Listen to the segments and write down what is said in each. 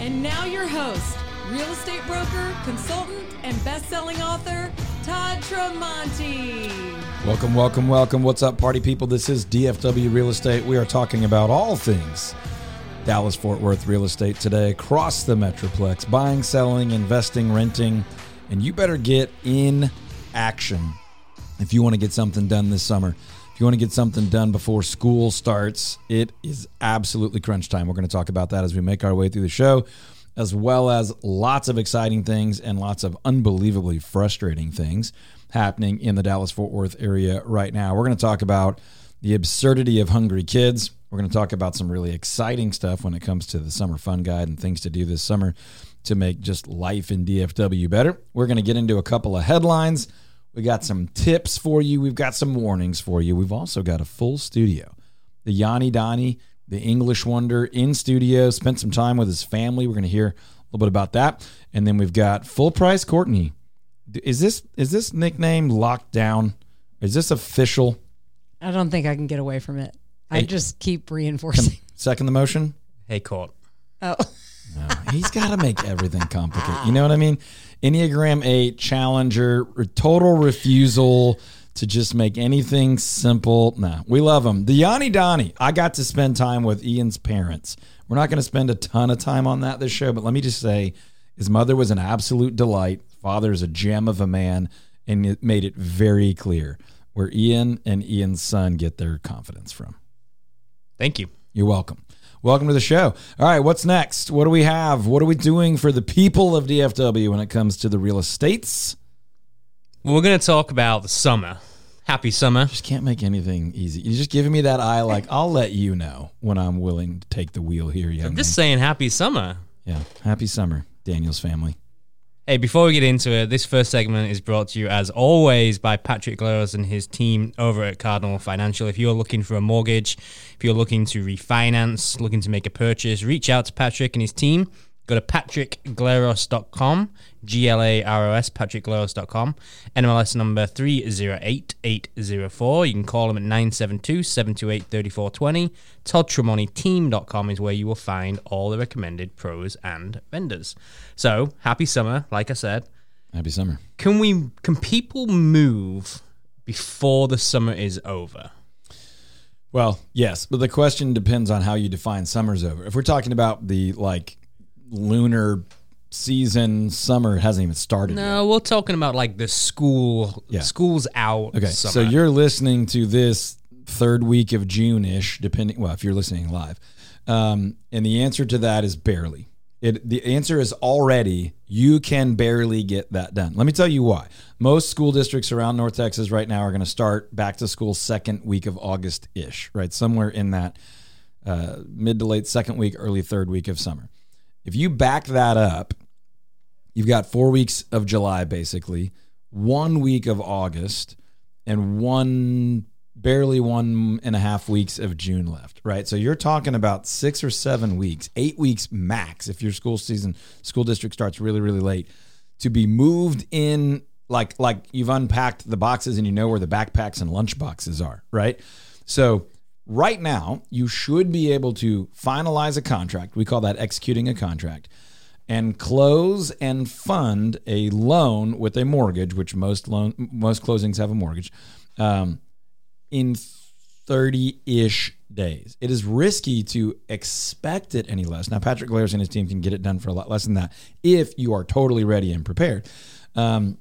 And now your host, real estate broker, consultant, and best-selling author, Todd Tramonte. Welcome, welcome, welcome. What's up, party people? This is DFW Real Estate. We are talking about all things Dallas Fort Worth real estate today across the Metroplex buying, selling, investing, renting. And you better get in action if you want to get something done this summer. You want to get something done before school starts, it is absolutely crunch time. We're going to talk about that as we make our way through the show, as well as lots of exciting things and lots of unbelievably frustrating things happening in the Dallas Fort Worth area right now. We're going to talk about the absurdity of hungry kids. We're going to talk about some really exciting stuff when it comes to the summer fun guide and things to do this summer to make just life in DFW better. We're going to get into a couple of headlines. We got some tips for you. We've got some warnings for you. We've also got a full studio. The Yanni Donnie, the English wonder, in studio, spent some time with his family. We're going to hear a little bit about that. And then we've got full price Courtney. Is this is this nickname locked down? Is this official? I don't think I can get away from it. I Hey. just keep reinforcing. Second the motion? Hey, Court. Oh, No, he's got to make everything complicated. You know what I mean? Enneagram 8, challenger, total refusal to just make anything simple. No, we love him. The Yanni Donnie, I got to spend time with Ian's parents. We're not going to spend a ton of time on that this show, but let me just say his mother was an absolute delight. Father is a gem of a man, and it made it very clear where Ian and Ian's son get their confidence from. Thank you. You're welcome. Welcome to the show. All right, what's next? What do we have? What are we doing for the people of DFW when it comes to the real estates? Well, we're going to talk about the summer. Happy summer. Just can't make anything easy. You're just giving me that eye like I'll let you know when I'm willing to take the wheel here, young I'm man. just saying happy summer. Yeah. Happy summer, Daniel's family. Hey, before we get into it, this first segment is brought to you as always by Patrick Glaros and his team over at Cardinal Financial. If you're looking for a mortgage, if you're looking to refinance, looking to make a purchase, reach out to Patrick and his team. Go to patrickglaros.com, G L A R O S, patrickglaros.com, NMLS number 308804. You can call them at 972 728 3420. ToddTramonteTeam.com is where you will find all the recommended pros and vendors. So, happy summer, like I said. Happy summer. Can we can people move before the summer is over? Well, yes, but the question depends on how you define summer's over. If we're talking about the like lunar season, summer hasn't even started yet. No, we're talking about like the school Yeah. school's out. Okay, summer. so you're listening to this third week of June ish, depending. Well, if you're listening live, um, and the answer to that is barely. It the answer is already you can barely get that done. Let me tell you why. Most school districts around North Texas right now are going to start back to school second week of August ish, right somewhere in that uh, mid to late second week, early third week of summer. If you back that up, you've got four weeks of July basically, one week of August, and one barely one and a half weeks of June left, right? So you're talking about six or seven weeks, eight weeks max if your school season, school district starts really, really late to be moved in like like you've unpacked the boxes and you know where the backpacks and lunch boxes are, right? So right now you should be able to finalize a contract. We call that executing a contract and close and fund a loan with a mortgage, which most loan most closings have a mortgage, um, in thirty ish days. It is risky to expect it any less. Now, Patrick Glaros and his team can get it done for a lot less than that if you are totally ready and prepared. Um,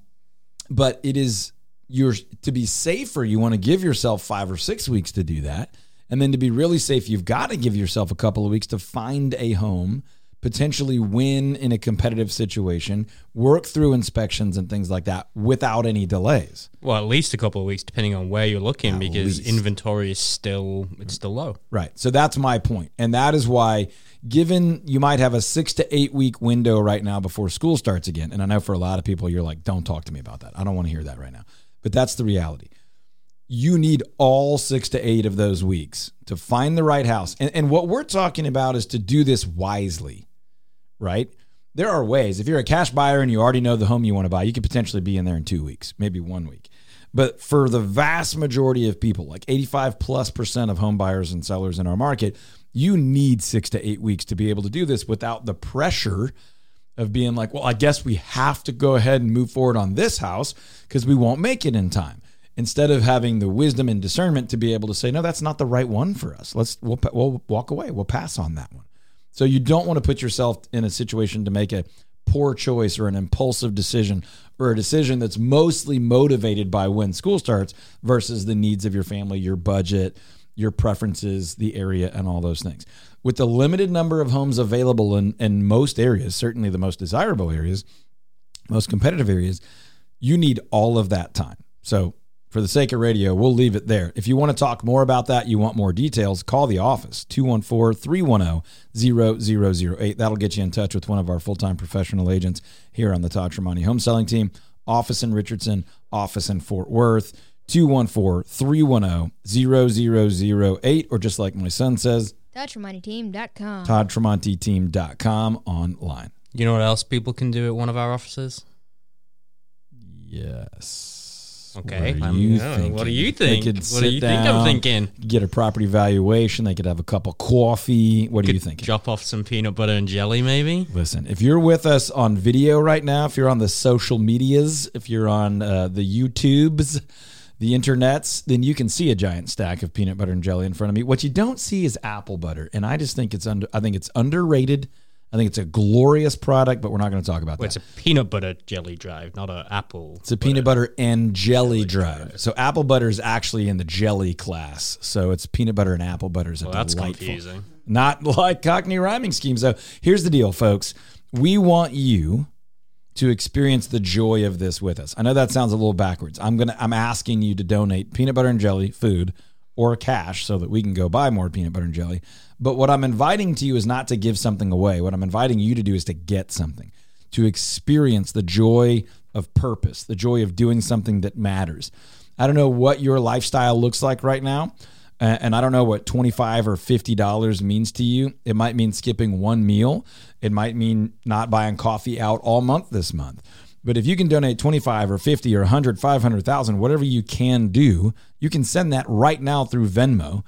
but it is you're to be safer. You want to give yourself five or six weeks to do that, and then to be really safe, you've got to give yourself a couple of weeks to find a home potentially win in a competitive situation, work through inspections and things like that without any delays. Well, at least a couple of weeks, depending on where you're looking, At because least. inventory is still it's still low. Right. So that's my point. And that is why, given you might have a six to eight week window right now before school starts again, and I know for a lot of people, you're like, don't talk to me about that. I don't want to hear that right now. But that's the reality. You need all six to eight of those weeks to find the right house. And, and what we're talking about is to do this wisely, right? There are ways. If you're a cash buyer and you already know the home you want to buy, you could potentially be in there in two weeks, maybe one week. But for the vast majority of people, like 85 plus percent of home buyers and sellers in our market, You need six to eight weeks to be able to do this without the pressure of being like, well, I guess we have to go ahead and move forward on this house because we won't make it in time. Instead of having the wisdom and discernment to be able to say, no, that's not the right one for us. Let's we'll, we'll walk away. We'll pass on that one. So you don't want to put yourself in a situation to make a poor choice or an impulsive decision or a decision that's mostly motivated by when school starts versus the needs of your family, your budget, your preferences, the area, and all those things. With the limited number of homes available in, in most areas, certainly the most desirable areas, most competitive areas, you need all of that time. So for the sake of radio, we'll leave it there. If you want to talk more about that, you want more details, call the office 214 310 0008. That'll get you in touch with one of our full time professional agents here on the Todd Tramonte home selling team. Office in Richardson, office in Fort Worth, 214 310 0008. Or just like my son says, ToddTramonteTeam.com. ToddTramonteTeam.com online. You know what else people can do at one of our offices? Yes. Okay. What are you thinking? What do you They think? could What do you think I'm down, thinking? Get a property valuation. They could have a cup of coffee. What are you thinking? Drop off some peanut butter and jelly, maybe. Listen, if you're with us on video right now, if you're on the social medias, if you're on uh, the YouTubes, the internets, then you can see a giant stack of peanut butter and jelly in front of me. What you don't see is apple butter, and I just think it's under. I think it's underrated. I think it's a glorious product, but we're not going to talk about Well, that. it's a peanut butter jelly drive, not an apple. It's a peanut butter and jelly drive. So apple butter is actually in the jelly class. So it's peanut butter and apple butter is a Well, that's delightful. confusing. Not like Cockney rhyming schemes. So here's the deal, folks. We want you to experience the joy of this with us. I know that sounds a little backwards. I'm gonna I'm asking you to donate peanut butter and jelly food or cash so that we can go buy more peanut butter and jelly. But what I'm inviting to you is not to give something away. What I'm inviting you to do is to get something, to experience the joy of purpose, the joy of doing something that matters. I don't know what your lifestyle looks like right now. And I don't know what 25 or 50 dollars means to you. It might mean skipping one meal. It might mean not buying coffee out all month this month. But if you can donate 25 or 50 or 100, 500,000, whatever you can do, you can send that right now through Venmo.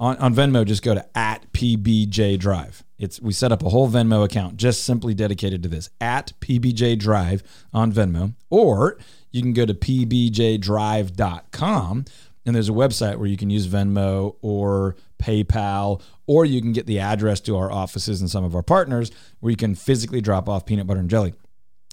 On, on Venmo, just go to at PBJ Drive. It's we set up a whole Venmo account just simply dedicated to this at PBJ Drive on Venmo, or you can go to pbjdrive.com and there's a website where you can use Venmo or PayPal, or you can get the address to our offices and some of our partners where you can physically drop off peanut butter and jelly.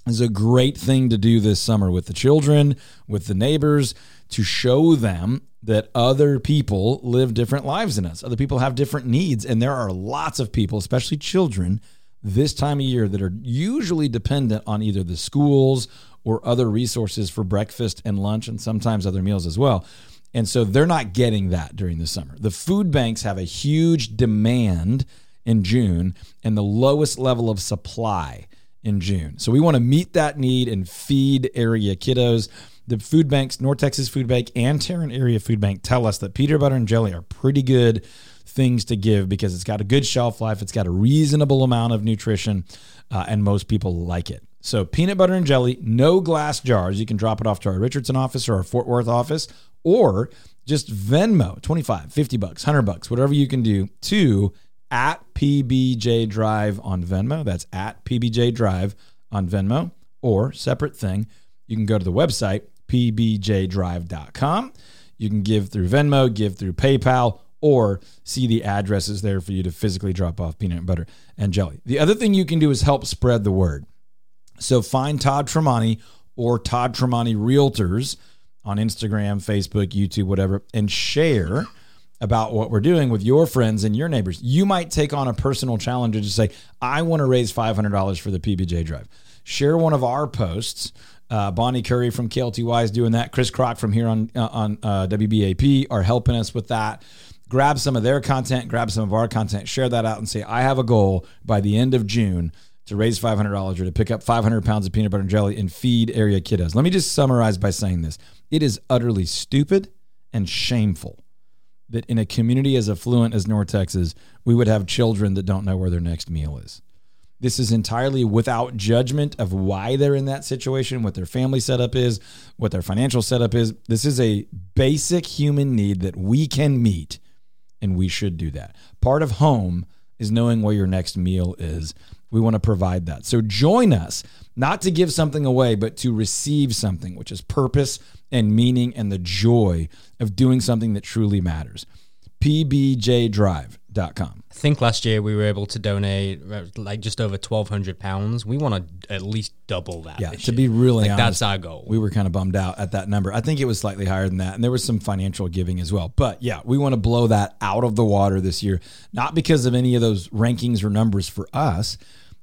It's a great thing to do this summer with the children, with the neighbors, to show them that other people live different lives than us. Other people have different needs. And there are lots of people, especially children, this time of year that are usually dependent on either the schools or other resources for breakfast and lunch and sometimes other meals as well. And so they're not getting that during the summer. The food banks have a huge demand in June and the lowest level of supply in June. So we want to meet that need and feed area kiddos. The food banks, North Texas Food Bank and Tarrant Area Food Bank, tell us that peanut butter and jelly are pretty good things to give because it's got a good shelf life, it's got a reasonable amount of nutrition, uh, and most people like it. So peanut butter and jelly, no glass jars. You can drop it off to our Richardson office or our Fort Worth office, or just Venmo, 25, 50 bucks, 100 bucks, whatever you can do to at PBJ Drive on Venmo. That's at PBJ Drive on Venmo. Or separate thing, you can go to the website pbjdrive.com. You can give through Venmo, give through PayPal, or see the addresses there for you to physically drop off peanut butter and jelly. The other thing you can do is help spread the word. So find Todd Tramonte or Todd Tramonte Realtors on Instagram, Facebook, YouTube, whatever, and share about what we're doing with your friends and your neighbors. You might take on a personal challenge and just say, I want to raise $500 for the PBJ Drive. Share one of our posts. Uh, Bonnie Curry from KLTY is doing that. Chris Krok from here on uh, on uh, WBAP are helping us with that. Grab some of their content, grab some of our content, share that out, and say, I have a goal by the end of June to raise $500 or to pick up 500 pounds of peanut butter and jelly and feed area kiddos. Let me just summarize by saying this it is utterly stupid and shameful that in a community as affluent as North Texas, we would have children that don't know where their next meal is. This is entirely without judgment of why they're in that situation, what their family setup is, what their financial setup is. This is a basic human need that we can meet and we should do that. Part of home is knowing where your next meal is. We want to provide that. So join us, not to give something away, but to receive something, which is purpose and meaning and the joy of doing something that truly matters. PBJDrive.com. I think last year we were able to donate uh, like just over twelve hundred pounds. We want to at least double that. Yeah, to year. be really Like, honest, that's our goal. We were kind of bummed out at that number. I think it was slightly higher than that, and there was some financial giving as well. But yeah, we want to blow that out of the water this year, not because of any of those rankings or numbers for us,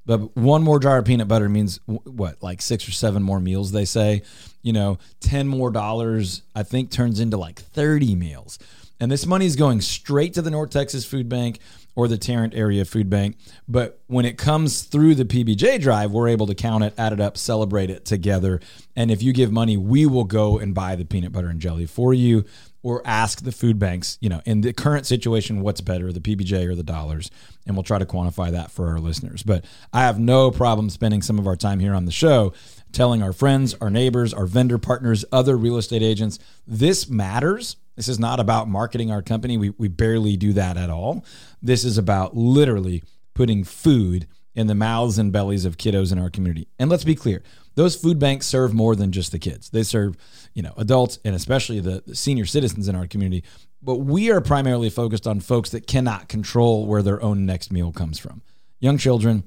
but one more jar of peanut butter means what, like six or seven more meals? They say, you know, ten more dollars. I think turns into like thirty meals, and this money is going straight to the North Texas Food Bank or the Tarrant Area Food Bank. But when it comes through the PBJ drive, we're able to count it, add it up, celebrate it together. And if you give money, we will go and buy the peanut butter and jelly for you or ask the food banks, you know, in the current situation, what's better, the PBJ or the dollars? And we'll try to quantify that for our listeners. But I have no problem spending some of our time here on the show telling our friends, our neighbors, our vendor partners, other real estate agents, this matters. This is not about marketing our company. We, we barely do that at all. This is about literally putting food in the mouths and bellies of kiddos in our community. And let's be clear, those food banks serve more than just the kids. They serve, you know, adults and especially the, senior citizens in our community. But we are primarily focused on folks that cannot control where their own next meal comes from. Young children,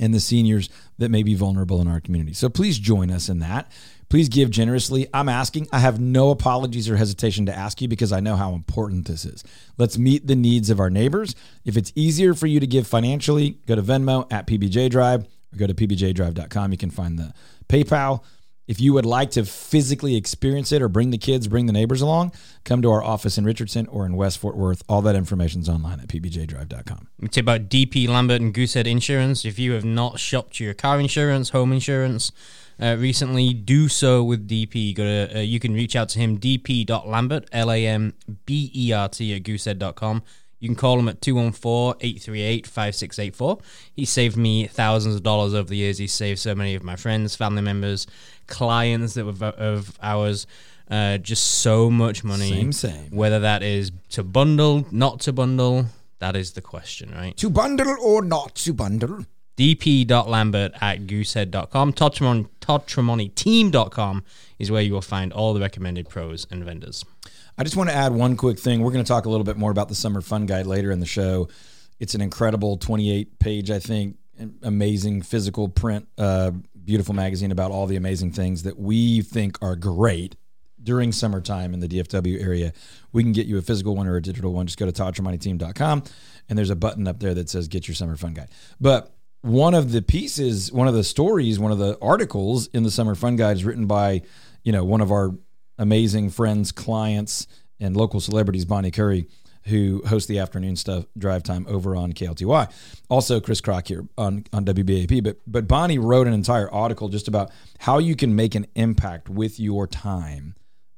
and the seniors that may be vulnerable in our community. So please join us in that. Please give generously. I'm asking. I have no apologies or hesitation to ask you because I know how important this is. Let's meet the needs of our neighbors. If it's easier for you to give financially, go to Venmo at PBJ Drive or go to pbjdrive.com. You can find the PayPal. If you would like to physically experience it or bring the kids, bring the neighbors along, come to our office in Richardson or in West Fort Worth. All that information is online at pbjdrive.com. Tip about DP Lambert and Goosehead Insurance. If you have not shopped your car insurance, home insurance uh, recently, do so with DP. Go to, uh, you can reach out to him, dp.lambert, L A M B E R T, at goosehead.com. You can call him at 214 838 5684. He saved me thousands of dollars over the years. He saved so many of my friends, family members, clients that were of ours. Uh, just so much money. Same, same. Whether that is to bundle, not to bundle, that is the question, right? To bundle or not to bundle? dp.lambert at goosehead.com. Todd Tremont- ToddTramonteTeam.com is where you will find all the recommended pros and vendors. I just want to add one quick thing. We're going to talk a little bit more about the Summer Fun Guide later in the show. It's an incredible 28 page, I think, amazing physical print, uh, beautiful magazine about all the amazing things that we think are great during summertime in the DFW area. We can get you a physical one or a digital one. Just go to ToddTramonteTeam.com and there's a button up there that says Get Your Summer Fun Guide. But one of the pieces, one of the stories, one of the articles in the Summer Fun Guide is written by, you know, one of our amazing friends, clients, and local celebrities, Bonnie Curry, who hosts the afternoon stuff drive time over on KLTY. Also, Chris Krok here on, on WBAP. But but Bonnie wrote an entire article just about how you can make an impact with your time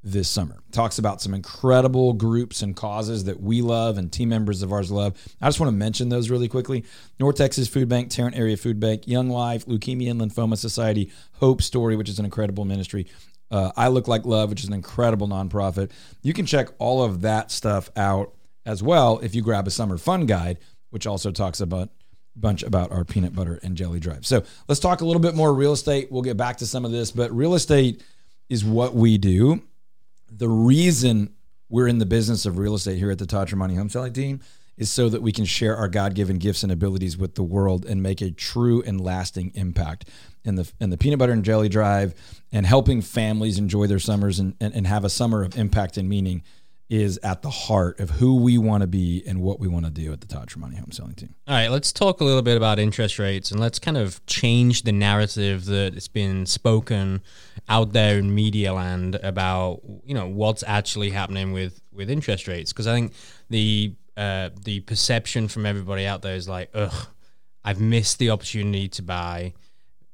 this summer. Talks about some incredible groups and causes that we love and team members of ours love. I just want to mention those really quickly. North Texas Food Bank, Tarrant Area Food Bank, Young Life, Leukemia and Lymphoma Society, Hope Story, which is an incredible ministry. Uh, I Look Like Love, which is an incredible nonprofit. You can check all of that stuff out as well if you grab a summer fun guide, which also talks about a bunch about our peanut butter and jelly drive. So let's talk a little bit more real estate. We'll get back to some of this, but real estate is what we do. The reason we're in the business of real estate here at the Todd Tramonte Home Selling Team is so that we can share our God-given gifts and abilities with the world and make a true and lasting impact in the in the peanut butter and jelly drive and helping families enjoy their summers and, and, and have a summer of impact and meaning is at the heart of who we want to be and what we want to do at the Todd Tramonte Home Selling Team. All right, let's talk a little bit about interest rates and let's kind of change the narrative that has been spoken out there in media land about you know what's actually happening with with interest rates because I think the uh, the perception from everybody out there is like, ugh, I've missed the opportunity to buy.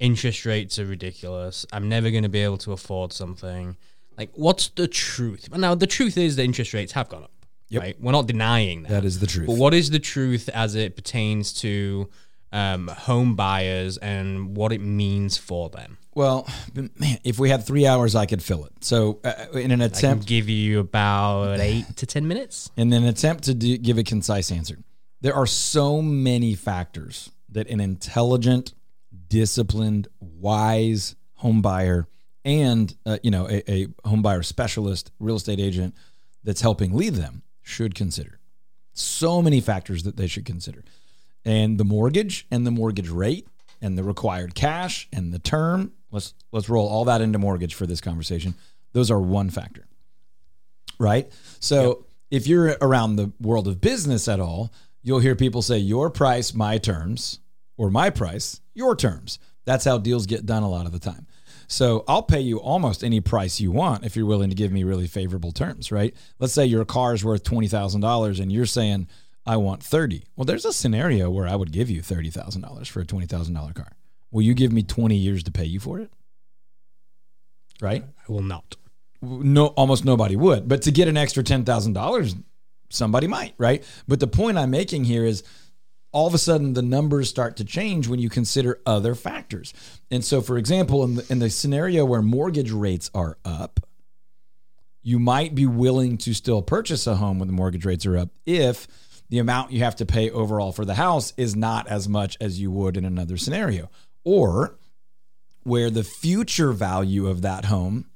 Interest rates are ridiculous. I'm never going to be able to afford something. Like, what's the truth? Now, the truth is that interest rates have gone up. Right? We're not denying that. That is the truth. But what is the truth as it pertains to um, home buyers and what it means for them? Well, man, if we had three hours, I could fill it. So, uh, in an I can attempt, give you about eight to ten minutes. in an attempt to do, give a concise answer, there are so many factors that an intelligent, disciplined, wise home buyer and uh, you know a, a home buyer specialist, real estate agent that's helping lead them should consider. So many factors that they should consider, and the mortgage and the mortgage rate and the required cash and the term. Let's let's roll all that into mortgage for this conversation. Those are one factor right? So if you're around the world of business at all, you'll hear people say your price, my terms, or my price, your terms. That's how deals get done a lot of the time. So I'll pay you almost any price you want if you're willing to give me really favorable terms, right? Let's say your car is worth twenty thousand dollars and you're saying I want thirty. Well, there's a scenario where I would give you thirty thousand dollars for a twenty thousand dollar car. Will you give me twenty years to pay you for it? Right? I will not. no almost nobody would but to get an extra $10,000 somebody might right but the point I'm making here is all of a sudden the numbers start to change when you consider other factors. And so for example in the, in the scenario where mortgage rates are up you might be willing to still purchase a home when the mortgage rates are up if the amount you have to pay overall for the house is not as much as you would in another scenario. Or where the future value of that home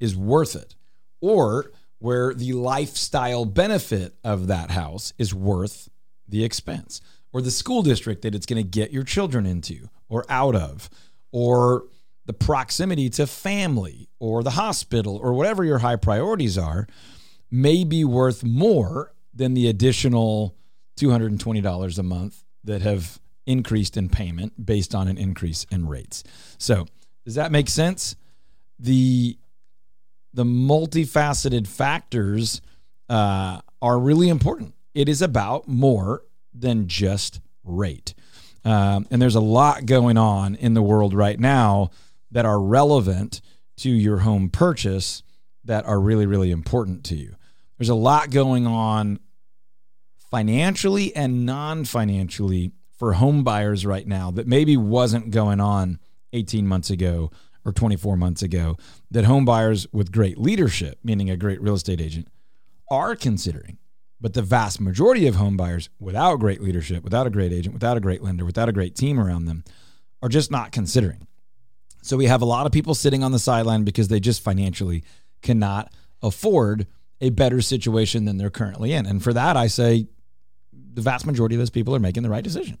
is worth it, or where the lifestyle benefit of that house is worth the expense, or the school district that it's going to get your children into or out of, or the proximity to family or the hospital or whatever your high priorities are may be worth more than the additional $220 a month that have increased in payment based on an increase in rates. So, does that make sense? The the multifaceted factors uh, are really important. It is about more than just rate. Um, and there's a lot going on in the world right now that are relevant to your home purchase that are really, really important to you. There's a lot going on financially and non financially for home buyers right now that maybe wasn't going on 18 months ago or 24 months ago that home buyers with great leadership, meaning a great real estate agent, are considering. But the vast majority of home buyers without great leadership, without a great agent, without a great lender, without a great team around them are just not considering. So we have a lot of people sitting on the sideline because they just financially cannot afford a better situation than they're currently in. And for that, I say the vast majority of those people are making the right decision.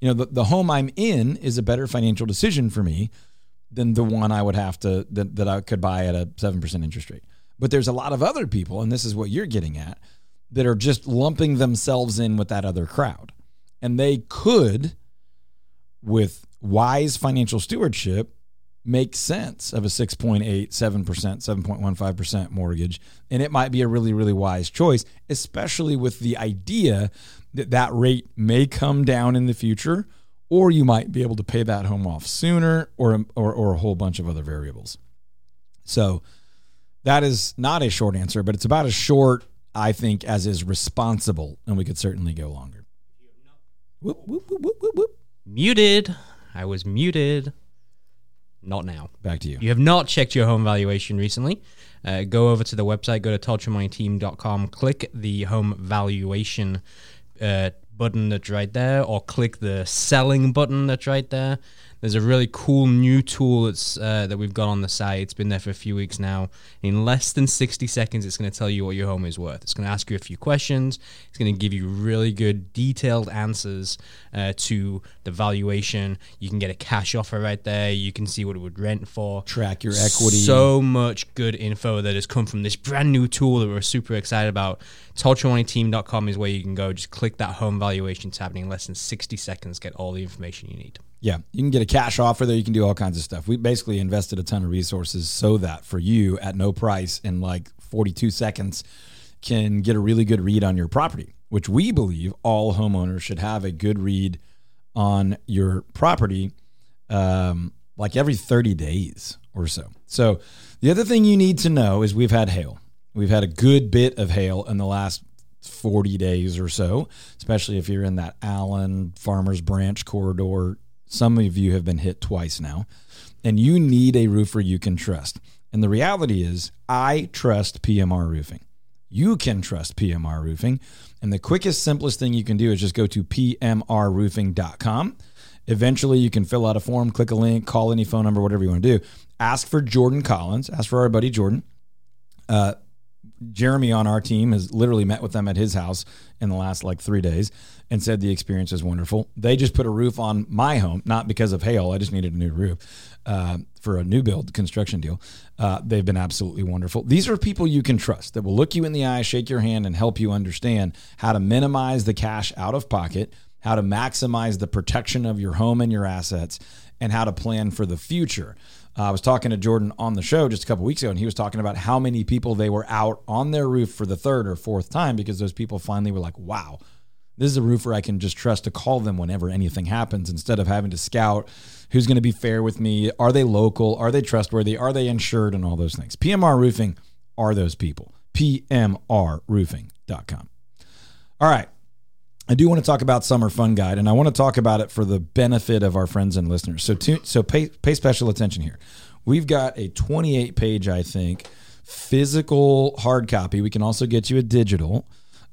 You know, the, the home I'm in is a better financial decision for me than the one I would have to that, that I could buy at a 7% interest rate. But there's a lot of other people, and this is what you're getting at, that are just lumping themselves in with that other crowd. And they could, with wise financial stewardship, make sense of a 6.8, 7%, 7.15% mortgage. And it might be a really, really wise choice, especially with the idea that that rate may come down in the future, or you might be able to pay that home off sooner, or, or, or a whole bunch of other variables. So that is not a short answer, but it's about as short, I think, as is responsible. And we could certainly go longer. Whoop, whoop, whoop, whoop, whoop, whoop. Muted. I was muted. Not now. Back to you. you have not checked your home valuation recently, uh, go over to the website, go to toddtramonteteam.com, click the home valuation uh, button that's right there, or click the selling button that's right there. There's a really cool new tool that's uh, that we've got on the site. It's been there for a few weeks now. In less than 60 seconds, it's going to tell you what your home is worth. It's going to ask you a few questions. It's going to give you really good, detailed answers uh, to the valuation. You can get a cash offer right there. You can see what it would rent for. Track your equity. So much good info that has come from this brand new tool that we're super excited about. ToddTramonteteam.com is where you can go. Just click that home valuation tab, and in less than 60 seconds, get all the information you need. Yeah, you can get a cash offer there. You can do all kinds of stuff. We basically invested a ton of resources so that for you at no price in like 42 seconds can get a really good read on your property, which we believe all homeowners should have a good read on your property um, like every 30 days or so. So the other thing you need to know is we've had hail. We've had a good bit of hail in the last 40 days or so, especially if you're in that Allen Farmers Branch corridor Some of you have been hit twice now, and you need a roofer you can trust. And the reality is, I trust PMR Roofing. You can trust PMR Roofing. And the quickest, simplest thing you can do is just go to PMRroofing.com. Eventually, you can fill out a form, click a link, call any phone number, whatever you want to do. Ask for Jordan Collins. Ask for our buddy Jordan. Uh, Jeremy on our team has literally met with them at his house in the last like three days and said the experience is wonderful. They just put a roof on my home, not because of hail. I just needed a new roof uh, for a new build construction deal. Uh, they've been absolutely wonderful. These are people you can trust that will look you in the eye, shake your hand, and help you understand how to minimize the cash out of pocket, how to maximize the protection of your home and your assets, and how to plan for the future. Uh, I was talking to Jordan on the show just a couple weeks ago, and he was talking about how many people they were out on their roof for the third or fourth time because those people finally were like, wow, this is a roofer I can just trust to call them whenever anything happens instead of having to scout who's going to be fair with me. Are they local? Are they trustworthy? Are they insured? And all those things. PMR Roofing are those people. PMRroofing.com. All right. I do want to talk about Summer Fun Guide, and I want to talk about it for the benefit of our friends and listeners. So, to, so pay pay special attention here. We've got a 28 page, I think, physical hard copy. We can also get you a digital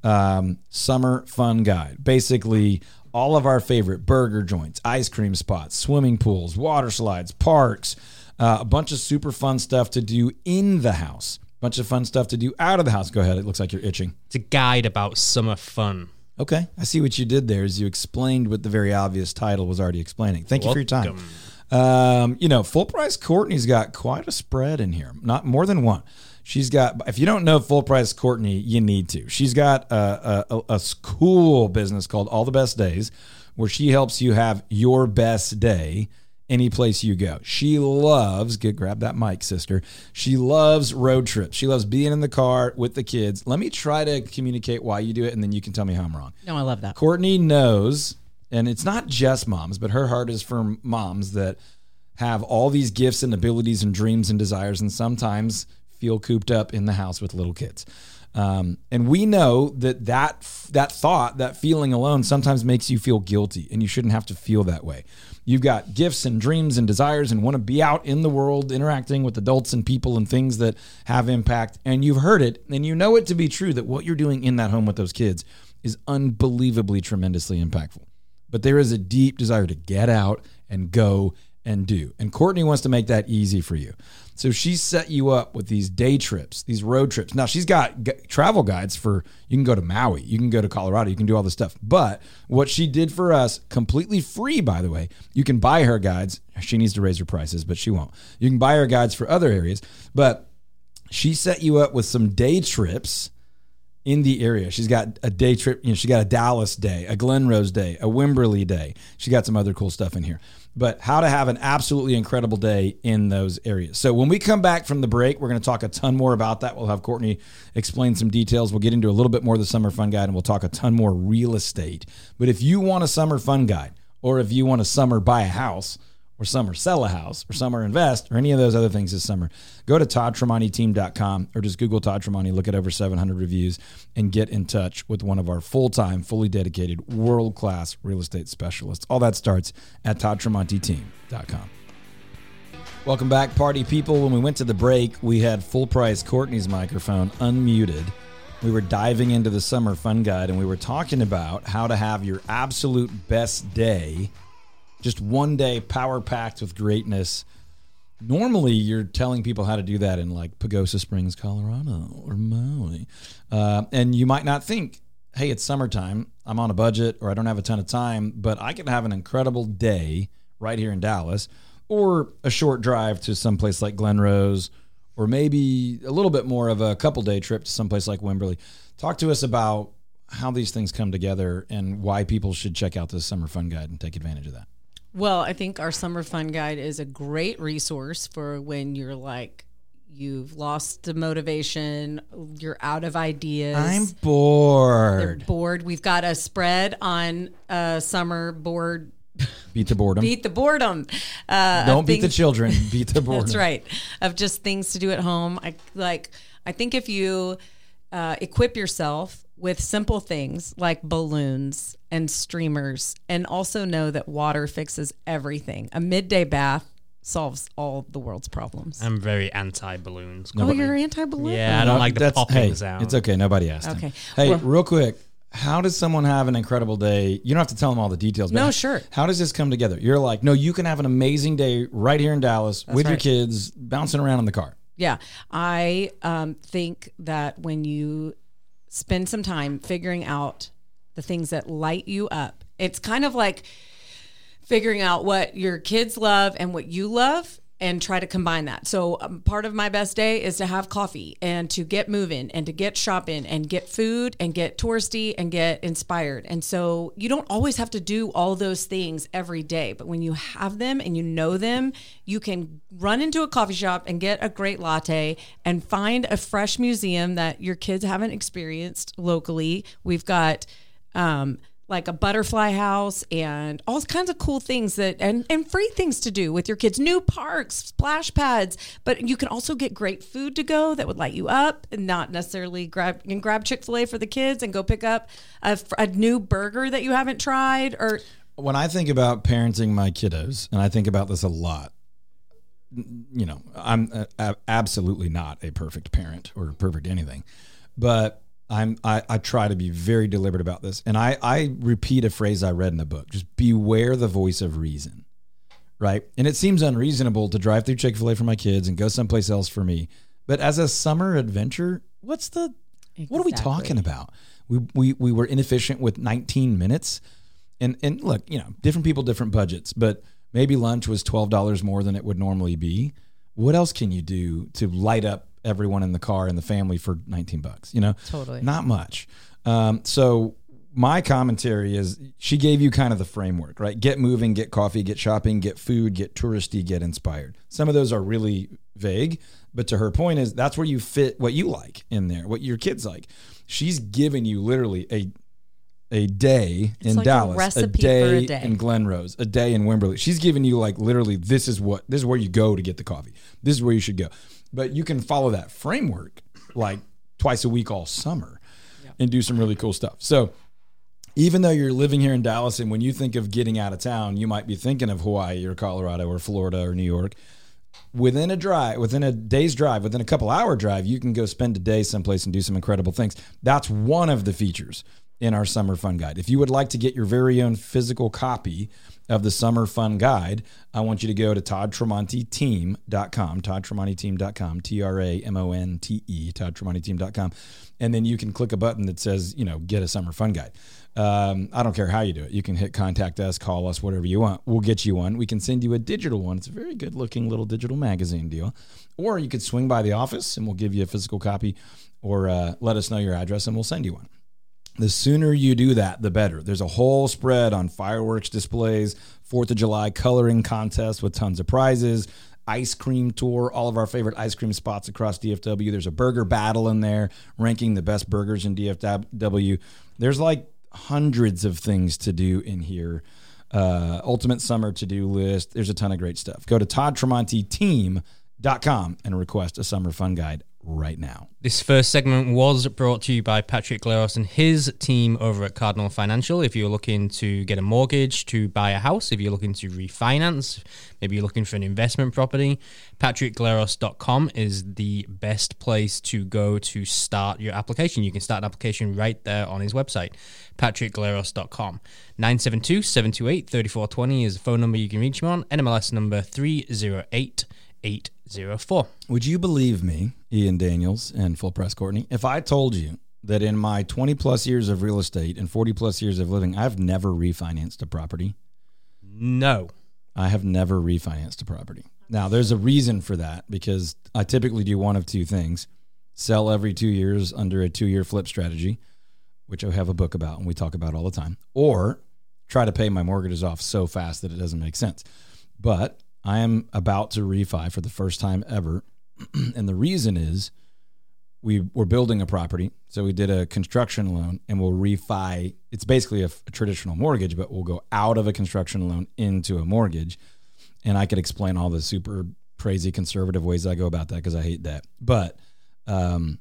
um, Summer Fun Guide. Basically, all of our favorite burger joints, ice cream spots, swimming pools, water slides, parks, uh, a bunch of super fun stuff to do in the house. a Bunch of fun stuff to do out of the house. Go ahead. It looks like you're itching. It's a guide about summer fun. Okay, I see what you did there. Is you explained what the very obvious title was already explaining. Thank you for your time. Um, you know, full price Courtney's got quite a spread in here. Not more than one. She's got. If you don't know full price Courtney, you need to. She's got a, a, a cool business called All the Best Days, where she helps you have your best day any place you go. She loves, get grab that mic, sister. She loves road trips. She loves being in the car with the kids. Let me try to communicate why you do it, and then you can tell me how I'm wrong. No, I love that. Courtney knows, and it's not just moms, but her heart is for moms that have all these gifts and abilities and dreams and desires, and sometimes feel cooped up in the house with little kids. Um, and we know that that that thought, that feeling alone, sometimes makes you feel guilty, and you shouldn't have to feel that way. You've got gifts and dreams and desires, and want to be out in the world, interacting with adults and people and things that have impact. And you've heard it, and you know it to be true that what you're doing in that home with those kids is unbelievably, tremendously impactful. But there is a deep desire to get out and go and do. And Courtney wants to make that easy for you. So she set you up with these day trips, these road trips. Now she's got g- travel guides for you can go to Maui, you can go to Colorado, you can do all this stuff. But what she did for us, completely free, by the way, you can buy her guides. She needs to raise her prices, but she won't. You can buy her guides for other areas, but she set you up with some day trips in the area. She's got a day trip, you know, she got a Dallas day, a Glen Rose day, a Wimberley day. She got some other cool stuff in here. But how to have an absolutely incredible day in those areas. So when we come back from the break, we're going to talk a ton more about that. We'll have Courtney explain some details. We'll get into a little bit more of the summer fun guide and we'll talk a ton more real estate. But if you want a summer fun guide or if you want a summer buy a house, or summer sell a house or summer invest or any of those other things this summer, go to toddtramonteteam.com or just Google Todd Tramonte, look at over 700 reviews, and get in touch with one of our full time, fully dedicated, world class real estate specialists. All that starts at toddtramonteteam.com. Welcome back, party people. When we went to the break, we had full price Courtney's microphone unmuted. We were diving into the summer fun guide and we were talking about how to have your absolute best day just one day power packed with greatness. Normally, you're telling people how to do that in like Pagosa Springs, Colorado, or Maui, uh, and you might not think, "Hey, it's summertime. I'm on a budget, or I don't have a ton of time, but I can have an incredible day right here in Dallas, or a short drive to someplace like Glen Rose, or maybe a little bit more of a couple day trip to someplace like Wimberley." Talk to us about how these things come together and why people should check out this summer fun guide and take advantage of that. Well, I think our summer fun guide is a great resource for when you're like you've lost the motivation, you're out of ideas. I'm They're bored. bored. We've got a spread on uh, summer board. Beat the boredom. Beat the boredom. Uh, Don't beat the children. Beat the boredom. That's right. Of just things to do at home. I like. I think if you uh, equip yourself with simple things like balloons and streamers, and also know that water fixes everything. A midday bath solves all the world's problems. I'm very anti balloons. oh, you're anti balloon? Yeah, I don't like the That's- popping hey, sound. It's okay. Nobody asked. him. Okay. Hey, Well- real quick. How does someone have an incredible day? You don't have to tell them all the details. But No, sure. How does this come together? You're like, no, you can have an amazing day right here in Dallas with your kids bouncing around in the car. Yeah, I um, think that when you spend some time figuring out the things that light you up, it's kind of like figuring out what your kids love and what you love and try to combine that. So, um, part of my best day is to have coffee and to get moving and to get shopping and get food and get touristy and get inspired. And so, you don't always have to do all those things every day, but when you have them and you know them, you can run into a coffee shop and get a great latte and find a fresh museum that your kids haven't experienced locally. We've got um, like a butterfly house and all kinds of cool things that and, and free things to do with your kids. New parks splash pads but you can also get great food to go that would light you up and not necessarily grab can grab chick-fil-a for the kids and go pick up a, a new burger that you haven't tried or When I think about parenting my kiddos, and I think about this a lot, you know, I'm absolutely not a perfect parent or perfect anything, but I'm I, I try to be very deliberate about this, and I I repeat a phrase I read in a book: just beware the voice of reason, right? And it seems unreasonable to drive through Chick Fil A for my kids and go someplace else for me, but as a summer adventure, what's the what are we talking about? We we we were inefficient with 19 minutes, and and look, you know, different people, different budgets, but maybe lunch was twelve dollars more than it would normally be. What else can you do to light up everyone in the car and the family for 19 bucks? You know, Totally. not much. Um, so my commentary is she gave you kind of the framework, right? Get moving, get coffee, get shopping, get food, get touristy, get inspired. Some of those are really vague, but to her point is that's where you fit what you like in there, what your kids like. She's given you literally a a day in like a Dallas, recipe day, for a day. in Glen Rose, a day in Wimberley. She's giving you like literally this is what this is where you go to get the coffee. This is where you should go. But you can follow that framework like twice a week all summer and do some really cool stuff. So even though you're living here in Dallas and when you think of getting out of town, you might be thinking of Hawaii or Colorado or Florida or New York. Within a drive, within a day's drive, within a couple hour drive, you can go spend a day someplace and do some incredible things. That's one of the features in our summer fun guide. If you would like to get your very own physical copy of the summer fun guide, I want you to go to toddtramonteteam.com, toddtramonteteam.com, T R A M O N T E, toddtramonteteam.com. And then you can click a button that says, you know, get a summer fun guide. Um, I don't care how you do it. You can hit contact us, call us, whatever you want. We'll get you one. We can send you a digital one. It's a very good looking little digital magazine deal. Or you could swing by the office and we'll give you a physical copy or uh, let us know your address and we'll send you one. The sooner you do that, the better. There's a whole spread on fireworks displays, Fourth of July coloring contest with tons of prizes, ice cream tour, all of our favorite ice cream spots across DFW. There's a burger battle in there, ranking the best burgers in DFW. There's like hundreds of things to do in here. Uh, ultimate summer to do list. There's a ton of great stuff. Go to toddtramonteteam.com and request a summer fun guide right now. This first segment was brought to you by Patrick Glaros and his team over at Cardinal Financial. If you're looking to get a mortgage to buy a house, if you're looking to refinance, maybe you're looking for an investment property, patrickglaros.com is the best place to go to start your application. You can start an application right there on his website, patrickglaros.com. 972 728 3420 is the phone number you can reach him on, NMLS number 308804. Would you believe me, Ian Daniels and Full Price Courtney, if I told you that in my 20 plus years of real estate and 40 plus years of living, I've never refinanced a property? No. I have never refinanced a property. Now, there's a reason for that because I typically do one of two things sell every two years under a two year flip strategy, which I have a book about and we talk about all the time, or try to pay my mortgages off so fast that it doesn't make sense. But I am about to refi for the first time ever. and the reason is we were building a property. So we did a construction loan and we'll refi. It's basically a, a traditional mortgage, but we'll go out of a construction loan into a mortgage. And I could explain all the super crazy conservative ways I go about that because I hate that. But um,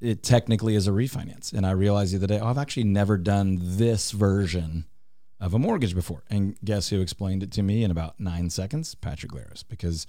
it technically is a refinance. And I realized the other day, oh, I've actually never done this version of a mortgage before. And guess who explained it to me in about nine seconds? Patrick Glaros, because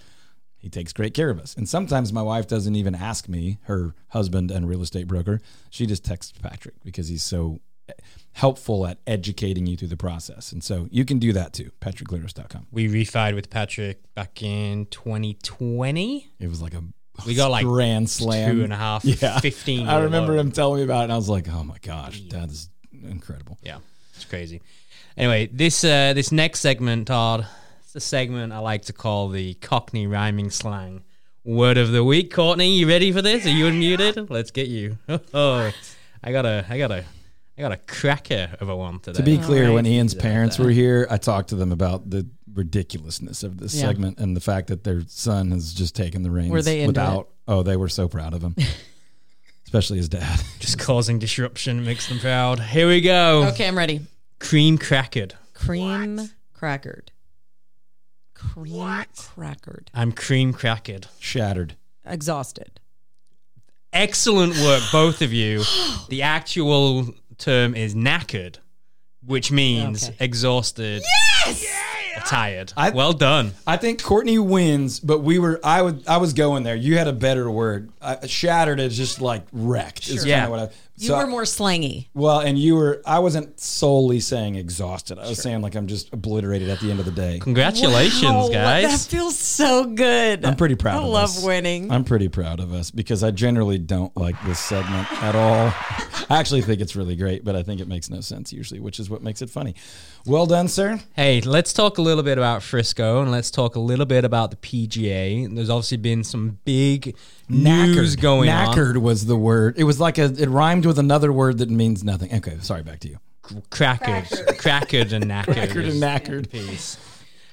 he takes great care of us. And sometimes my wife doesn't even ask me, her husband and real estate broker. She just texts Patrick because he's so eh, helpful at educating you through the process. And so you can do that too. PatrickGlaros.com. We refied with Patrick back in 2020. It was like a We got like grand slam. two and a half, Yeah. 15 I remember loan. him telling me about it, and I was like, "Oh my gosh, that is incredible." Yeah, it's crazy. Anyway, this uh, this next segment, Todd, it's a segment I like to call the Cockney rhyming slang word of the week. Courtney, you ready for this? Are you unmuted? Let's get you. Oh, I got a, I got a, I got a cracker of a one today. To be clear, right. when Ian's parents were here, I talked to them about the ridiculousness of this Yeah. segment and the fact that their son has just taken the reins Were they into without. Oh, they were so proud of him, especially his dad. just causing disruption makes them proud. Here we go. Okay, I'm ready. Cream crackered. Cream crackered. Cream crackered. I'm cream crackered. Shattered. Exhausted. Excellent work, both of you. The actual term is knackered, which means Okay. exhausted. Yes! Tired. I- well done. I think Courtney wins, but we were. I would. I was going there. You had a better word. I, shattered is just like wrecked. Is Yeah. what I. You were more slangy. Well, and you were. I wasn't solely saying exhausted. I was saying like I'm just obliterated at the end of the day. Congratulations, Wow, That guys. feels so good. I'm pretty proud of us. I of love us. winning. I'm pretty proud of us because I generally don't like this segment at all. I actually think it's really great, but I think it makes no sense usually, which is what makes it funny. Well done, sir. Hey, let's talk a little bit about Frisco and let's talk a little bit about the PGA. There's obviously been some big news going Knackered was the word. It was like a. It rhymed with another word that means nothing. Okay, sorry. Back to you. on. Crackered. Crackered and knackered. Knackered and knackered. Peace.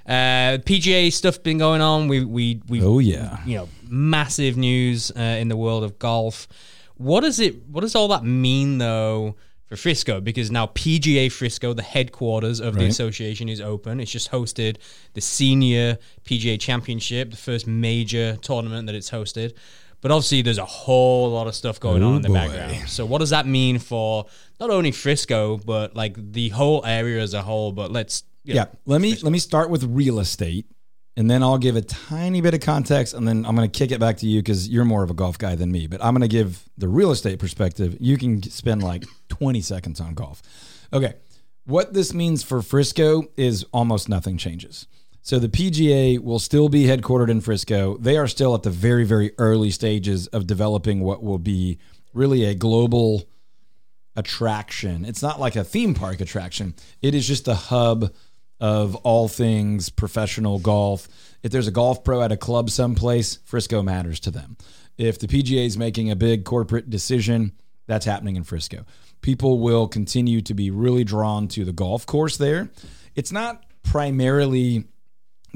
Uh, PGA stuff been going on. We we we Oh yeah. you know massive news uh, in the world of golf. What does it? What does all that mean though for Frisco? Because now PGA Frisco, the headquarters of the association, is open. It's just hosted the senior PGA Championship, the first major tournament that it's hosted. But obviously, there's a whole lot of stuff going Oh, on in the boy. background. So, what does that mean for not only Frisco, but like the whole area as a whole? But let's you know, Yeah. Let me let me start with real estate, and then I'll give a tiny bit of context, and then I'm going to kick it back to you because you're more of a golf guy than me. But I'm going to give the real estate perspective. You can spend like 20 seconds on golf. Okay. What this means for Frisco is almost nothing changes. So the PGA will still be headquartered in Frisco. They are still at the very, very early stages of developing what will be really a global attraction. It's not like a theme park attraction. It is just a hub of all things professional golf. If there's a golf pro at a club someplace, Frisco matters to them. If the PGA is making a big corporate decision, that's happening in Frisco. People will continue to be really drawn to the golf course there. It's not primarily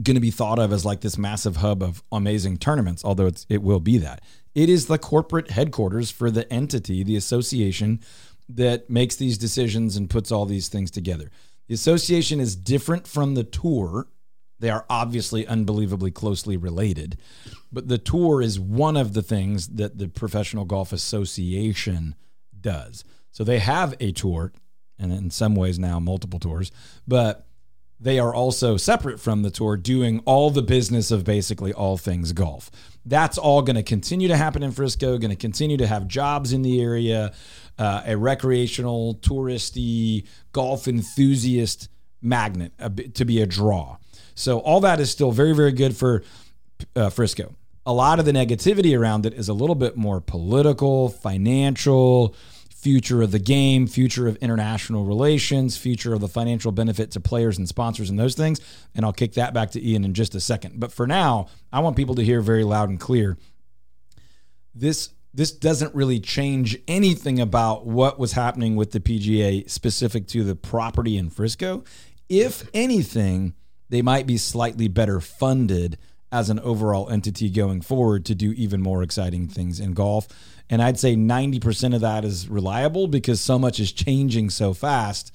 going to be thought of as like this massive hub of amazing tournaments, although it's, it will be that. It is the corporate headquarters for the entity, the association that makes these decisions and puts all these things together. The association is different from the tour. They are obviously unbelievably closely related, but the tour is one of the things that the Professional Golf Association does. So they have a tour, and in some ways now multiple tours, but they are also separate from the tour doing all the business of basically all things golf. That's all going to continue to happen in Frisco, going to continue to have jobs in the area, uh, a recreational, touristy, golf enthusiast magnet to be a draw. So all that is still very, very good for uh, Frisco. A lot of the negativity around it is a little bit more political, financial, future of the game, future of international relations, future of the financial benefit to players and sponsors and those things. And I'll kick that back to Ian in just a second. But for now, I want people to hear very loud and clear this this doesn't really change anything about what was happening with the PGA specific to the property in Frisco. If anything, they might be slightly better funded as an overall entity going forward to do even more exciting things in golf. And I'd say 90% of that is reliable because so much is changing so fast.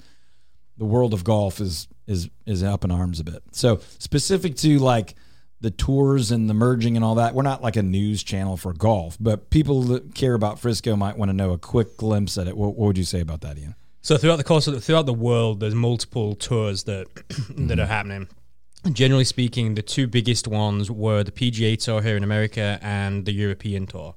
The world of golf is is is up in arms a bit. So specific to like the tours and the merging and all that. We're not like a news channel for golf, but people that care about Frisco might want to know a quick glimpse at it. What, what would you say about that, Ian? So throughout the course of the, throughout the world, there's multiple tours that that are happening. Generally speaking, the two biggest ones were the PGA Tour here in America and the European Tour.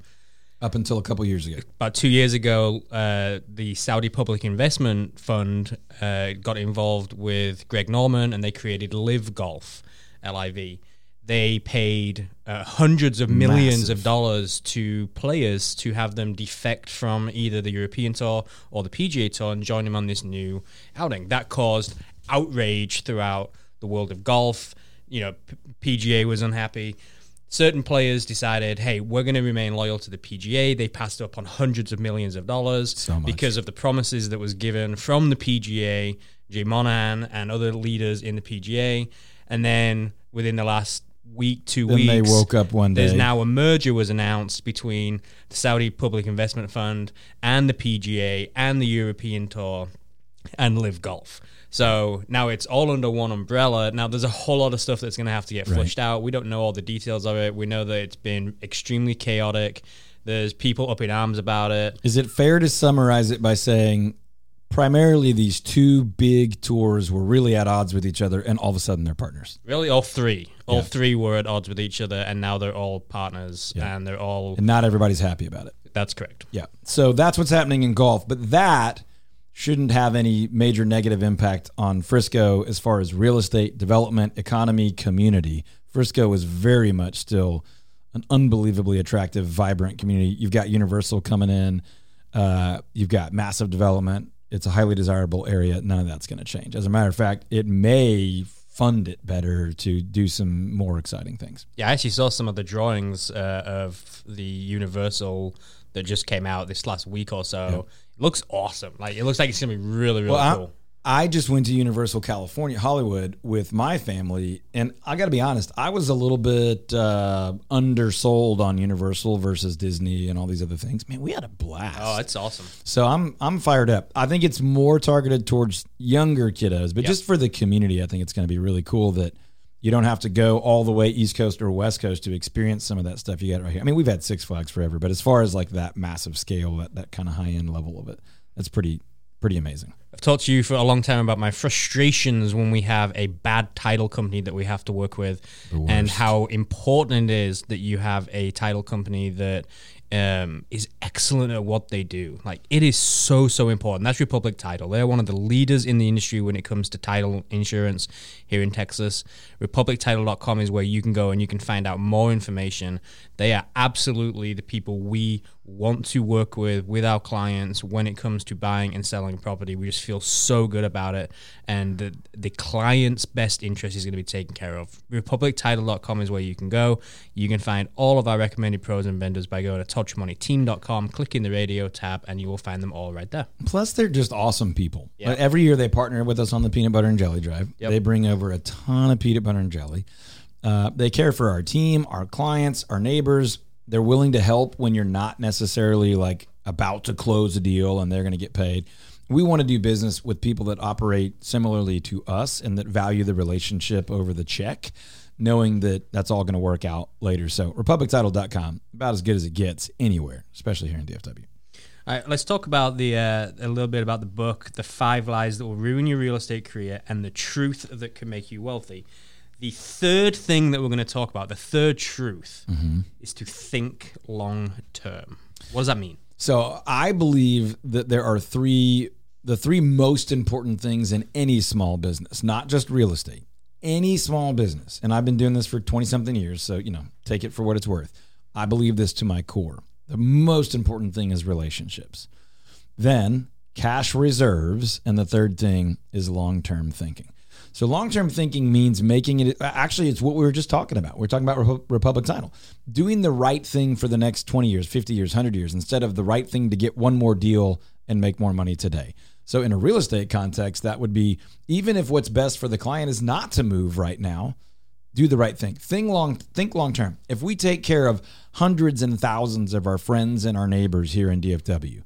Up until a couple years ago. About two years ago, uh, the Saudi Public Investment Fund uh, got involved with Greg Norman, and they created LIV Golf, LIV. They paid uh, hundreds of millions Massive. of dollars to players to have them defect from either the European Tour or the PGA Tour and join them on this new outing. That caused outrage throughout the world of golf. You know, P- PGA was unhappy. Certain players decided, hey, we're going to remain loyal to the PGA. They passed up on hundreds of millions of dollars So because of the promises that was given from the PGA, Jay Monahan, and other leaders in the PGA. And then within the last week, two Then weeks, they woke up one day. There's now a merger was announced between the Saudi Public Investment Fund and the PGA and the European Tour and LIV Golf. So now it's all under one umbrella. Now there's a whole lot of stuff that's going to have to get flushed out. We don't know all the details of it. We know that it's been extremely chaotic. There's people up in arms about it. Is it fair to summarize it by saying primarily these two big tours were really at odds with each other and all of a sudden they're partners? Really, all three, all Yeah. three were at odds with each other, and now they're all partners, Yeah. and they're all. And not everybody's happy about it. That's correct. Yeah. So that's what's happening in golf, but that shouldn't have any major negative impact on Frisco as far as real estate, development, economy, community. Frisco is very much still an unbelievably attractive, vibrant community. You've got Universal coming in, uh, you've got massive development. It's a highly desirable area. None of that's going to change. As a matter of fact, it may fund it better to do some more exciting things. Yeah, I actually saw some of the drawings uh, of the Universal that just came out this last week or so. It looks awesome. Like it looks like it's gonna be really, really Well, cool. I, just went to Universal California, Hollywood, with my family, and I got to be honest, I was a little bit uh, undersold on Universal versus Disney and all these other things. Man, we had a blast. Oh, that's awesome. so I'm I'm fired up. I think it's more targeted towards younger kiddos, but just for the community, I think it's going to be really cool that you don't have to go all the way East Coast or West Coast to experience some of that stuff you got right here. I mean, we've had Six Flags forever, but as far as like that massive scale, that, that kind of high end level of it, that's pretty pretty amazing. I've talked to you for a long time about my frustrations when we have a bad title company that we have to work with, and how important it is that you have a title company that um, is excellent at what they do. Like it is so so important. That's Republic Title. They're one of the leaders in the industry when it comes to title insurance here in Texas. RepublicTitle.com is where you can go and you can find out more information. They are absolutely the people we want to work with with our clients when it comes to buying and selling property. We just feel so good about it, and the, the client's best interest is going to be taken care of. RepublicTitle.com is where you can go. You can find all of our recommended pros and vendors by going to ToddTramonteTeam.com, clicking the radio tab, and you will find them all right there. Plus, they're just awesome people. Yeah. Like, every year they partner with us on the peanut butter and jelly drive. Yep. They bring over a ton of peanut butter and jelly. Uh, they care for our team, our clients, our neighbors. They're willing to help when you're not necessarily like about to close a deal and they're going to get paid. We want to do business with people that operate similarly to us and that value the relationship over the check, knowing that that's all going to work out later. So, republictitle.com, about as good as it gets anywhere, especially here in DFW. All right, let's talk about the uh, a little bit about the book, "The Five Lies That Will Ruin Your Real Estate Career and the Truth That Can Make You Wealthy." The third thing that we're going to talk about, the third truth, mm-hmm. is to think long term. What does that mean? So I believe that there are three the three most important things in any small business, not just real estate. Any small business. And I've been doing this for 20 something years, so you know, take it for what it's worth. I believe this to my core. The most important thing is relationships. Then cash reserves and the third thing is long-term thinking. So long-term thinking means making it actually it's what we were just talking about. We're talking about Repu- Republic Title. Doing the right thing for the next 20 years, 50 years, 100 years instead of the right thing to get one more deal and make more money today. So in a real estate context that would be even if what's best for the client is not to move right now, do the right thing. Think long think long term. If we take care of hundreds and thousands of our friends and our neighbors here in DFW,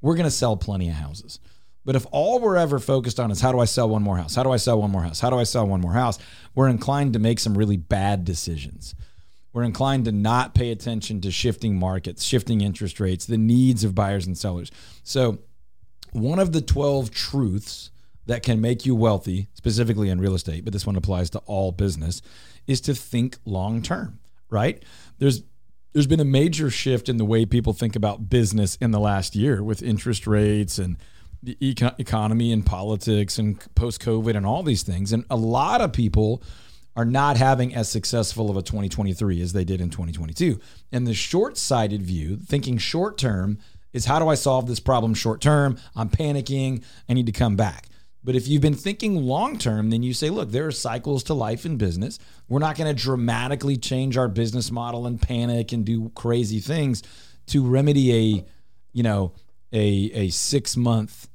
we're going to sell plenty of houses. But if all we're ever focused on is how do I sell one more house? How do I sell one more house? How do I sell one more house? We're inclined to make some really bad decisions. We're inclined to not pay attention to shifting markets, shifting interest rates, the needs of buyers and sellers. So, one of the 12 truths that can make you wealthy, specifically in real estate, but this one applies to all business, is to think long term, right? There's there's been a major shift in the way people think about business in the last year with interest rates and the eco- economy and politics and post COVID and all these things. And a lot of people are not having as successful of a 2023 as they did in 2022. And the short sighted view, thinking short term, is how do I solve this problem short term? I'm panicking. I need to come back. But if you've been thinking long term, then you say, look, there are cycles to life in business. We're not going to dramatically change our business model and panic and do crazy things to remedy a, you know, a, a six month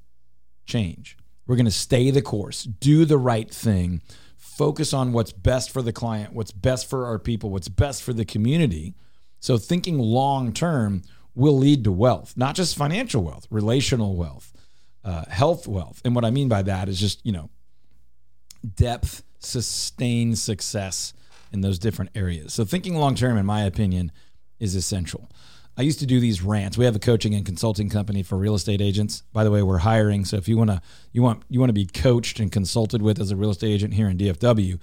change. We're going to stay the course, do the right thing, focus on what's best for the client, what's best for our people, what's best for the community. So thinking long term will lead to wealth, not just financial wealth, relational wealth, uh, health wealth. And what I mean by that is just, you know, depth, sustained success in those different areas. So thinking long term, in my opinion, is essential. I used to do these rants. We have a coaching and consulting company for real estate agents. By the way, we're hiring. So if you want to you want you want to be coached and consulted with as a real estate agent here in DFW,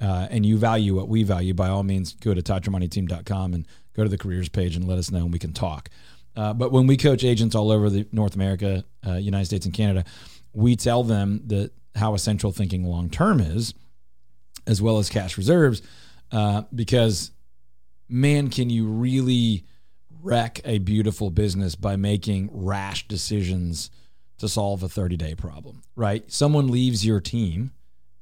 uh, and you value what we value, by all means, go to toddtramonteteam.com and go to the careers page and let us know, and we can talk. Uh, but when we coach agents all over the North America, uh, United States, and Canada, we tell them that how essential thinking long term is, as well as cash reserves, uh, because man, can you really wreck a beautiful business by making rash decisions to solve a 30 day problem, right? Someone leaves your team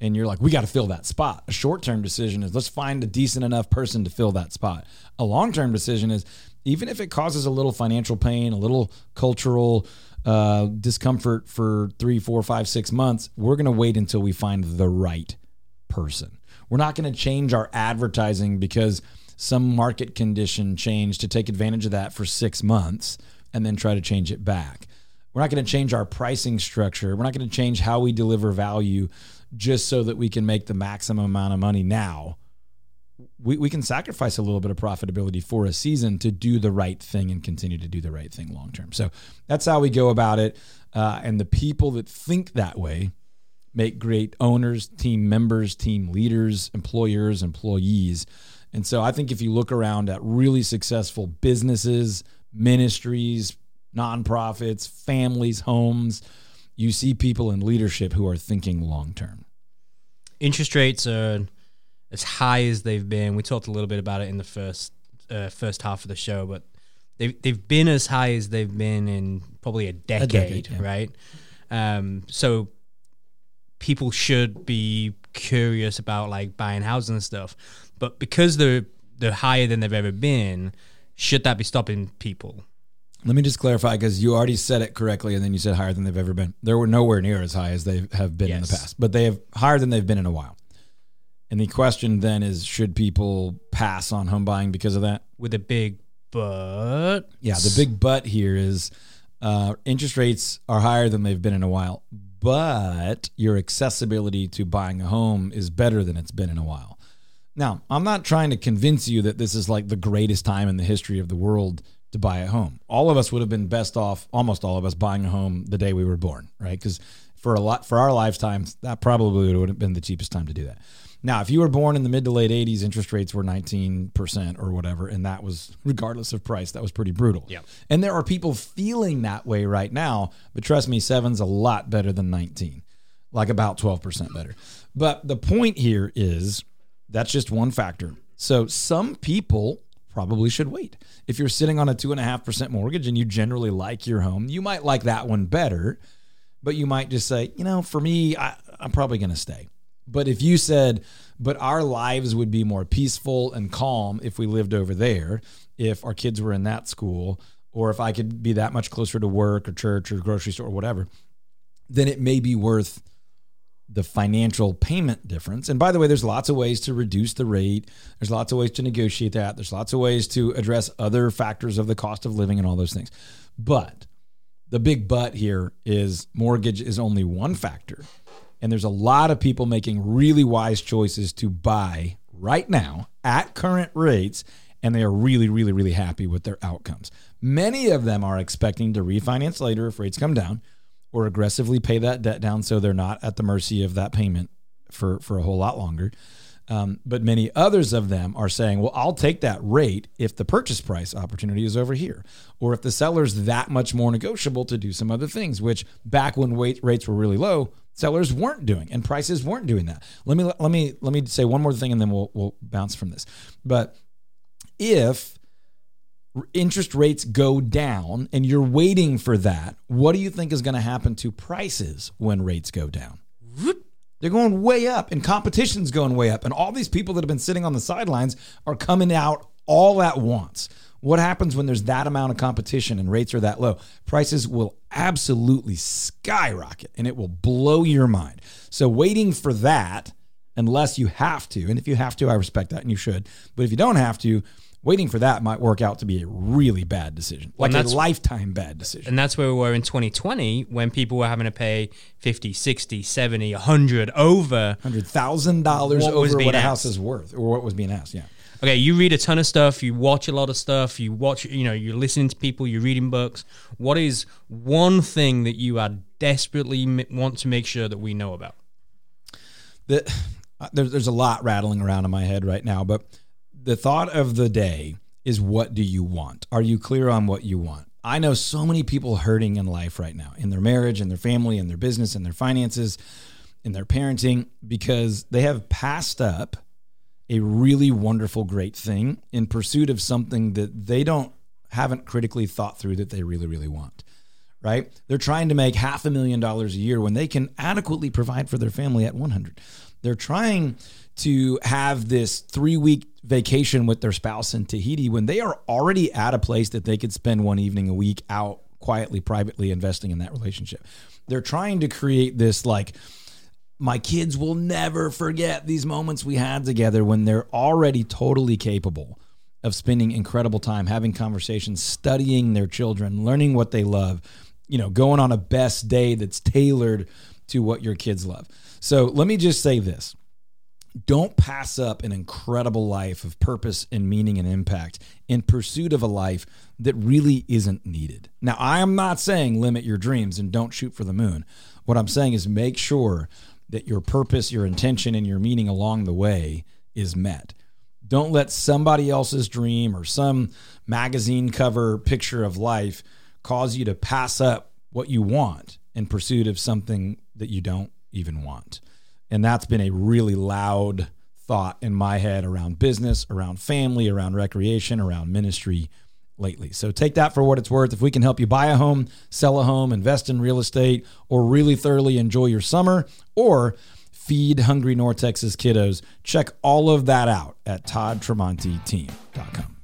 and you're like, we got to fill that spot. A short term decision is let's find a decent enough person to fill that spot. A long term decision is even if it causes a little financial pain, a little cultural uh, discomfort for three, four, five, six months, we're going to wait until we find the right person. We're not going to change our advertising because some market condition change to take advantage of that for six months and then try to change it back. We're not going to change our pricing structure. We're not going to change how we deliver value just so that we can make the maximum amount of money now. We, we can sacrifice a little bit of profitability for a season to do the right thing and continue to do the right thing long term. So that's how we go about it. Uh, and the people that think that way make great owners, team members, team leaders, employers, employees. And so I think if you look around at really successful businesses, ministries, nonprofits, families, homes, you see people in leadership who are thinking long term. Interest rates are as high as they've been. We talked a little bit about it in the first uh, first half of the show, but they've they've been as high as they've been in probably a decade, decade, yeah. right? Um, so people should be curious about like buying houses and stuff. But because they're they're higher than they've ever been, should that be stopping people? Let me just clarify because you already said it correctly, and then you said higher than they've ever been. They were nowhere near as high as they have been in the past, but they have higher than they've been in a while. And the question then is, should people pass on home buying because of that? With a big but Yeah, the big but here is uh, interest rates are higher than they've been in a while, but your accessibility to buying a home is better than it's been in a while. Now, I'm not trying to convince you that this is like the greatest time in the history of the world to buy a home. All of us would have been best off, almost all of us, buying a home the day we were born, right? Because for a lot for our lifetimes, that probably would have been the cheapest time to do that. Now, if you were born in the mid to late 80s, interest rates were 19% or whatever, and that was regardless of price, that was pretty brutal. Yep. And there are people feeling that way right now, but trust me, seven's a lot better than 19, like about 12% better. But the point here is that's just one factor. So some people probably should wait. If you're sitting on a 2.5% mortgage and you generally like your home, you might like that one better, but you might just say, you know, for me, I, I'm probably going to stay. But if you said, but our lives would be more peaceful and calm if we lived over there, if our kids were in that school, or if I could be that much closer to work or church or grocery store or whatever, then it may be worth the financial payment difference. And by the way, there's lots of ways to reduce the rate. There's lots of ways to negotiate that. There's lots of ways to address other factors of the cost of living and all those things. But The big but here is mortgage is only one factor. And there's a lot of people making really wise choices to buy right now at current rates, and they are really, really, really happy with their outcomes. Many of them are expecting to refinance later if rates come down or aggressively pay that debt down so they're not at the mercy of that payment for, for a whole lot longer. Um, but many others of them are saying, well, I'll take that rate if the purchase price opportunity is over here, or if the seller's that much more negotiable to do some other things, which back when wait, rates were really low, sellers weren't doing and prices weren't doing that. Let me let me let me say one more thing and then we'll we'll bounce from this. But if interest rates go down and you're waiting for that, what do you think is going to happen to prices when rates go down? They're going way up and competition's going way up. And all these people that have been sitting on the sidelines are coming out all at once. What happens when there's that amount of competition and rates are that low? Prices will absolutely skyrocket and it will blow your mind. So, waiting for that, unless you have to, and if you have to, I respect that and you should, but if you don't have to, waiting for that might work out to be a really bad decision, like a lifetime bad decision. And that's where we were in 2020 when people were having to pay 50, 60, 70, 100 over. Hundred thousand dollars over what a house is worth, or what was being asked. Yeah. Okay, you read a ton of stuff, you watch a lot of stuff, you watch, you know, you're listening to people, you're reading books. What is one thing that you are desperately want to make sure that we know about? the, uh, there, there's a lot rattling around in my head right now, but the thought of the day is what do you want? Are you clear on what you want? I know so many people hurting in life right now, in their marriage, in their family, in their business, in their finances, in their parenting, because they have passed up a really wonderful, great thing in pursuit of something that they don't haven't critically thought through that they really, really want right? They're trying to make half a million dollars a year when they can adequately provide for their family at 100. They're trying to have this three week vacation with their spouse in Tahiti when they are already at a place that they could spend one evening a week out quietly, privately investing in that relationship. They're trying to create this like, my kids will never forget these moments we had together when they're already totally capable of spending incredible time having conversations, studying their children, learning what they love, you know, going on a best day that's tailored to what your kids love. So let me just say this don't pass up an incredible life of purpose and meaning and impact in pursuit of a life that really isn't needed. Now, I am not saying limit your dreams and don't shoot for the moon. What I'm saying is make sure that your purpose, your intention, and your meaning along the way is met. Don't let somebody else's dream or some magazine cover picture of life cause you to pass up what you want in pursuit of something that you don't even want. And that's been a really loud thought in my head around business, around family, around recreation, around ministry lately. So take that for what it's worth. If we can help you buy a home, sell a home, invest in real estate, or really thoroughly enjoy your summer, or feed hungry North Texas kiddos, check all of that out at toddtramonteteam.com.